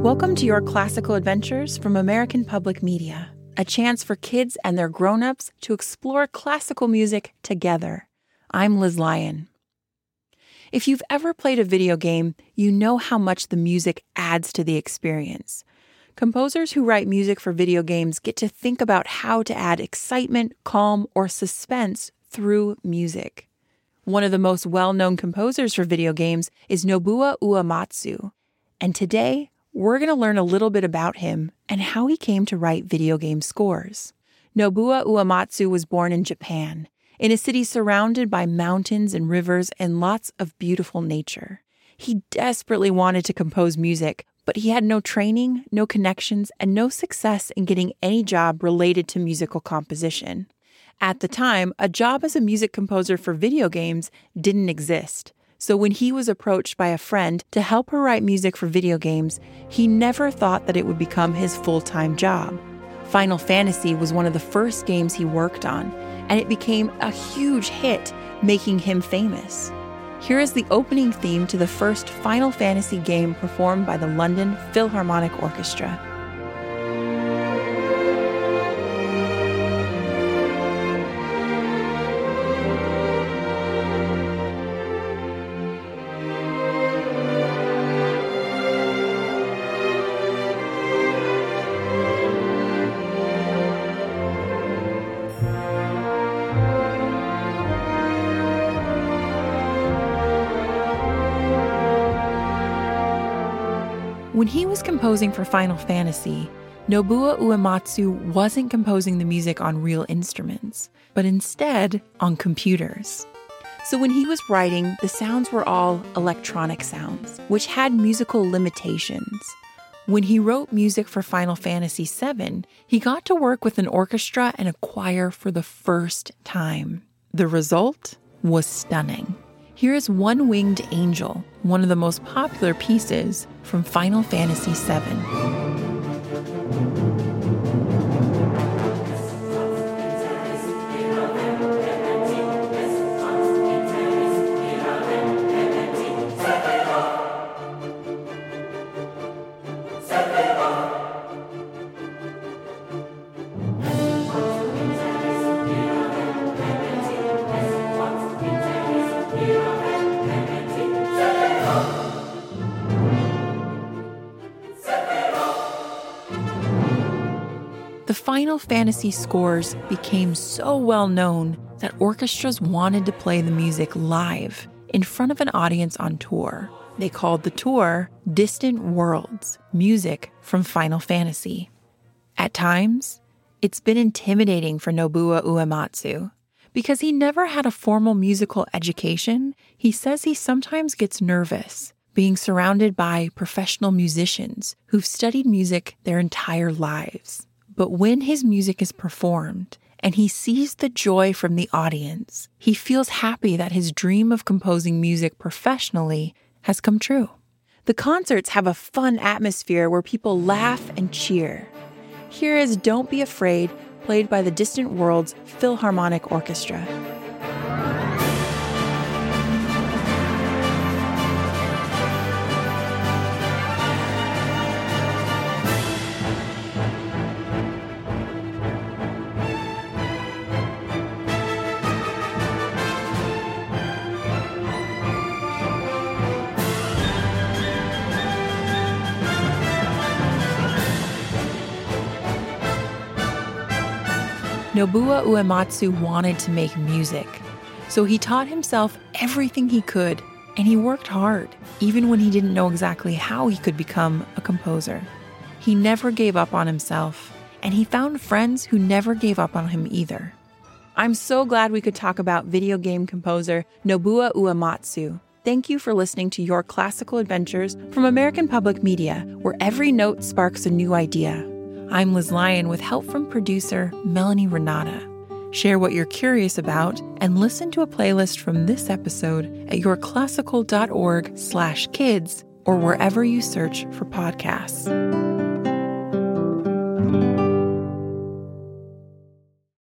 Welcome to your classical adventures from American Public Media, a chance for kids and their grown-ups to explore classical music together. I'm Liz Lyon. If you've ever played a video game, you know how much the music adds to the experience. Composers who write music for video games get to think about how to add excitement, calm, or suspense through music. One of the most well known composers for video games is Nobuo Uematsu. And today, we're going to learn a little bit about him and how he came to write video game scores. Nobuo Uematsu was born in Japan, in a city surrounded by mountains and rivers and lots of beautiful nature. He desperately wanted to compose music, but he had no training, no connections, and no success in getting any job related to musical composition. At the time, a job as a music composer for video games didn't exist. So when he was approached by a friend to help her write music for video games, he never thought that it would become his full time job. Final Fantasy was one of the first games he worked on, and it became a huge hit, making him famous. Here is the opening theme to the first Final Fantasy game performed by the London Philharmonic Orchestra. When he was composing for Final Fantasy, Nobuo Uematsu wasn't composing the music on real instruments, but instead on computers. So when he was writing, the sounds were all electronic sounds, which had musical limitations. When he wrote music for Final Fantasy VII, he got to work with an orchestra and a choir for the first time. The result was stunning. Here is One Winged Angel, one of the most popular pieces from Final Fantasy VII. The Final Fantasy scores became so well known that orchestras wanted to play the music live in front of an audience on tour. They called the tour Distant Worlds Music from Final Fantasy. At times, it's been intimidating for Nobuo Uematsu. Because he never had a formal musical education, he says he sometimes gets nervous being surrounded by professional musicians who've studied music their entire lives. But when his music is performed and he sees the joy from the audience, he feels happy that his dream of composing music professionally has come true. The concerts have a fun atmosphere where people laugh and cheer. Here is Don't Be Afraid, played by the Distant Worlds Philharmonic Orchestra. Nobuo Uematsu wanted to make music, so he taught himself everything he could, and he worked hard, even when he didn't know exactly how he could become a composer. He never gave up on himself, and he found friends who never gave up on him either. I'm so glad we could talk about video game composer Nobuo Uematsu. Thank you for listening to Your Classical Adventures from American Public Media, where every note sparks a new idea. I'm Liz Lyon with help from producer Melanie Renata. Share what you're curious about and listen to a playlist from this episode at yourclassical.org slash kids or wherever you search for podcasts.